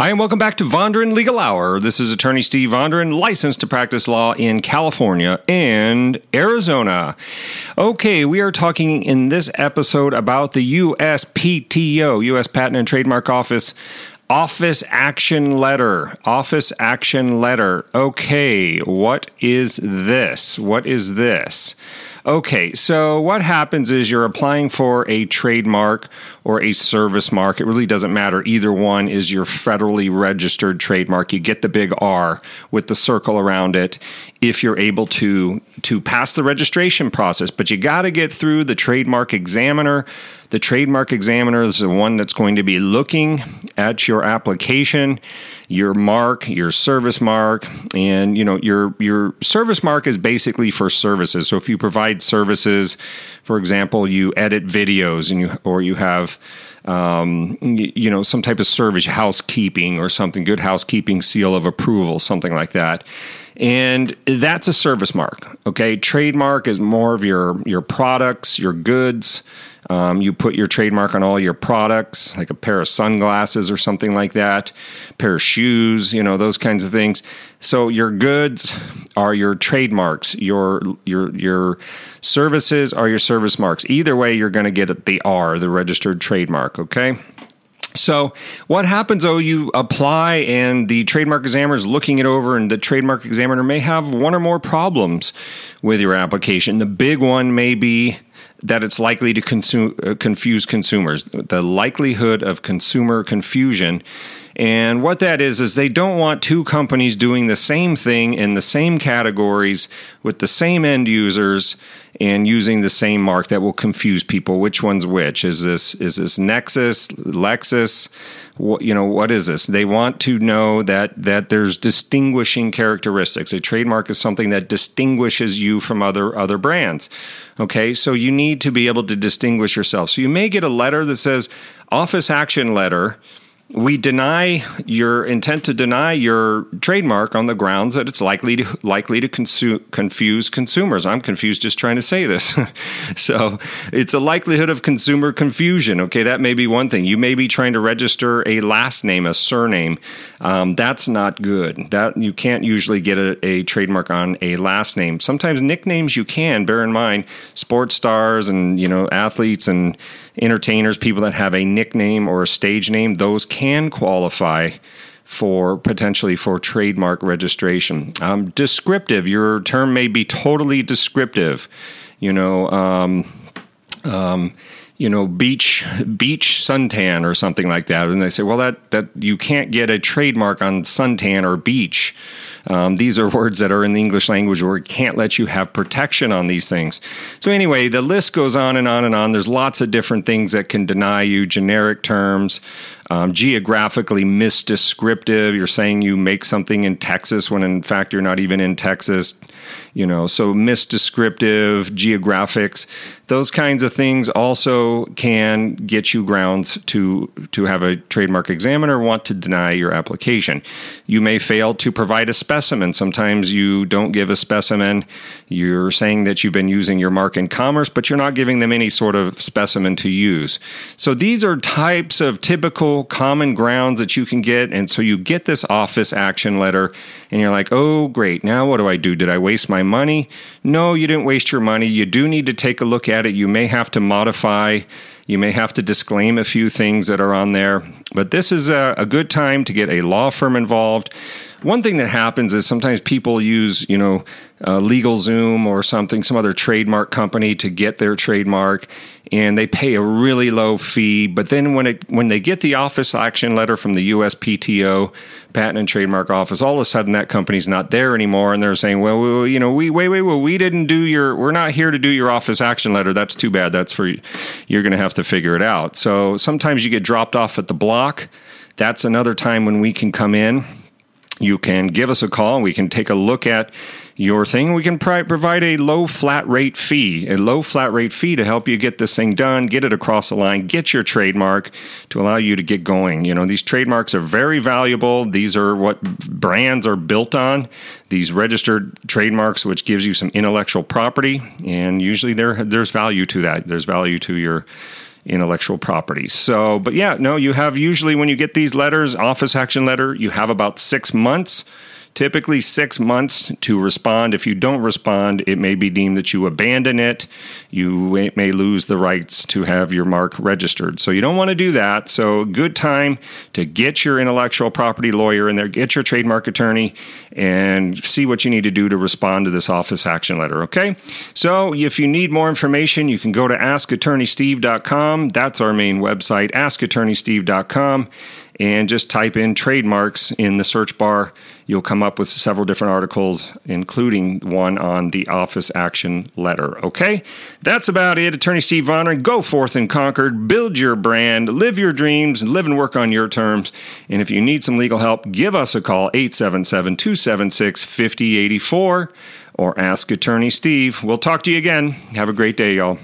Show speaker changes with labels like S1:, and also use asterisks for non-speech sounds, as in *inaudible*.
S1: Hi, and welcome back to Vondran Legal Hour. This is attorney Steve Vondran, licensed to practice law in California and Arizona. Okay, we are talking in this episode about the USPTO, U.S. Patent and Trademark Office. Office action letter. Office action letter. Okay, what is this? What is this? Okay, so what happens is you're applying for a trademark or a service mark. It really doesn't matter. Either one is your federally registered trademark. You get the big R with the circle around it if you're able to to pass the registration process, but you got to get through the trademark examiner. The trademark examiner is the one that's going to be looking at your application your mark, your service mark, and you know your your service mark is basically for services. So if you provide services, for example, you edit videos and you or you have um, you know some type of service, housekeeping or something, good housekeeping seal of approval, something like that. And that's a service mark. Okay, trademark is more of your your products, your goods. Um, you put your trademark on all your products, like a pair of sunglasses or something like that, pair of shoes, you know, those kinds of things. So your goods are your trademarks. Your your your services are your service marks. Either way, you're going to get the R, the registered trademark. Okay. So what happens? Oh, you apply, and the trademark examiner is looking it over, and the trademark examiner may have one or more problems with your application. The big one may be that it's likely to consume, uh, confuse consumers, the likelihood of consumer confusion. And what that is, is they don't want two companies doing the same thing in the same categories with the same end users and using the same mark that will confuse people. Which one's which? Is this is this Nexus, Lexus? What, you know what is this? They want to know that that there's distinguishing characteristics. A trademark is something that distinguishes you from other other brands. Okay, so you need to be able to distinguish yourself. So you may get a letter that says office action letter we deny your intent to deny your trademark on the grounds that it's likely to likely to consu- confuse consumers. I'm confused just trying to say this. *laughs* so it's a likelihood of consumer confusion. Okay, that may be one thing. You may be trying to register a last name, a surname. Um, that's not good. That you can't usually get a, a trademark on a last name. Sometimes nicknames you can. Bear in mind, sports stars and you know athletes and entertainers, people that have a nickname or a stage name, those can qualify for potentially for trademark registration. Um, descriptive, your term may be totally descriptive. You know, um, um, you know, beach beach suntan or something like that, and they say, well, that that you can't get a trademark on suntan or beach. Um, these are words that are in the English language where it can't let you have protection on these things. So, anyway, the list goes on and on and on. There's lots of different things that can deny you generic terms um, geographically misdescriptive. You're saying you make something in Texas when in fact you're not even in Texas. You know, so misdescriptive, geographics, those kinds of things also can get you grounds to to have a trademark examiner want to deny your application. You may fail to provide a specimen. Sometimes you don't give a specimen. You're saying that you've been using your mark in commerce, but you're not giving them any sort of specimen to use. So these are types of typical common grounds that you can get. And so you get this office action letter and you're like, oh, great. Now what do I do? Did I waste my money? No, you didn't waste your money. You do need to take a look at it. You may have to modify. You may have to disclaim a few things that are on there, but this is a, a good time to get a law firm involved one thing that happens is sometimes people use, you know, uh, LegalZoom or something, some other trademark company to get their trademark, and they pay a really low fee. But then when it when they get the office action letter from the USPTO, Patent and Trademark Office, all of a sudden that company's not there anymore, and they're saying, well, well you know, we wait, wait, well, we didn't do your, we're not here to do your office action letter. That's too bad. That's for you're going to have to figure it out. So sometimes you get dropped off at the block. That's another time when we can come in you can give us a call. We can take a look at your thing. We can provide a low flat rate fee, a low flat rate fee to help you get this thing done, get it across the line, get your trademark to allow you to get going. You know, these trademarks are very valuable. These are what brands are built on. These registered trademarks, which gives you some intellectual property, and usually there there's value to that. There's value to your intellectual property. So, but yeah, no, you have usually when you get these letters, office action letter, you have about six months typically six months to respond. If you don't respond, it may be deemed that you abandon it. You may lose the rights to have your mark registered. So you don't want to do that. So, good time to get your intellectual property lawyer in there, get your trademark attorney, and see what you need to do to respond to this office action letter. Okay. So, if you need more information, you can go to askattorneysteve.com. That's our main website, askattorneysteve.com and just type in trademarks in the search bar. You'll come up with several different articles, including one on the office action letter. Okay, that's about it. Attorney Steve Vondran, go forth and conquer, build your brand, live your dreams, live and work on your terms. And if you need some legal help, give us a call 877 276 5084 or ask Attorney Steve. We'll talk to you again. Have a great day, y'all.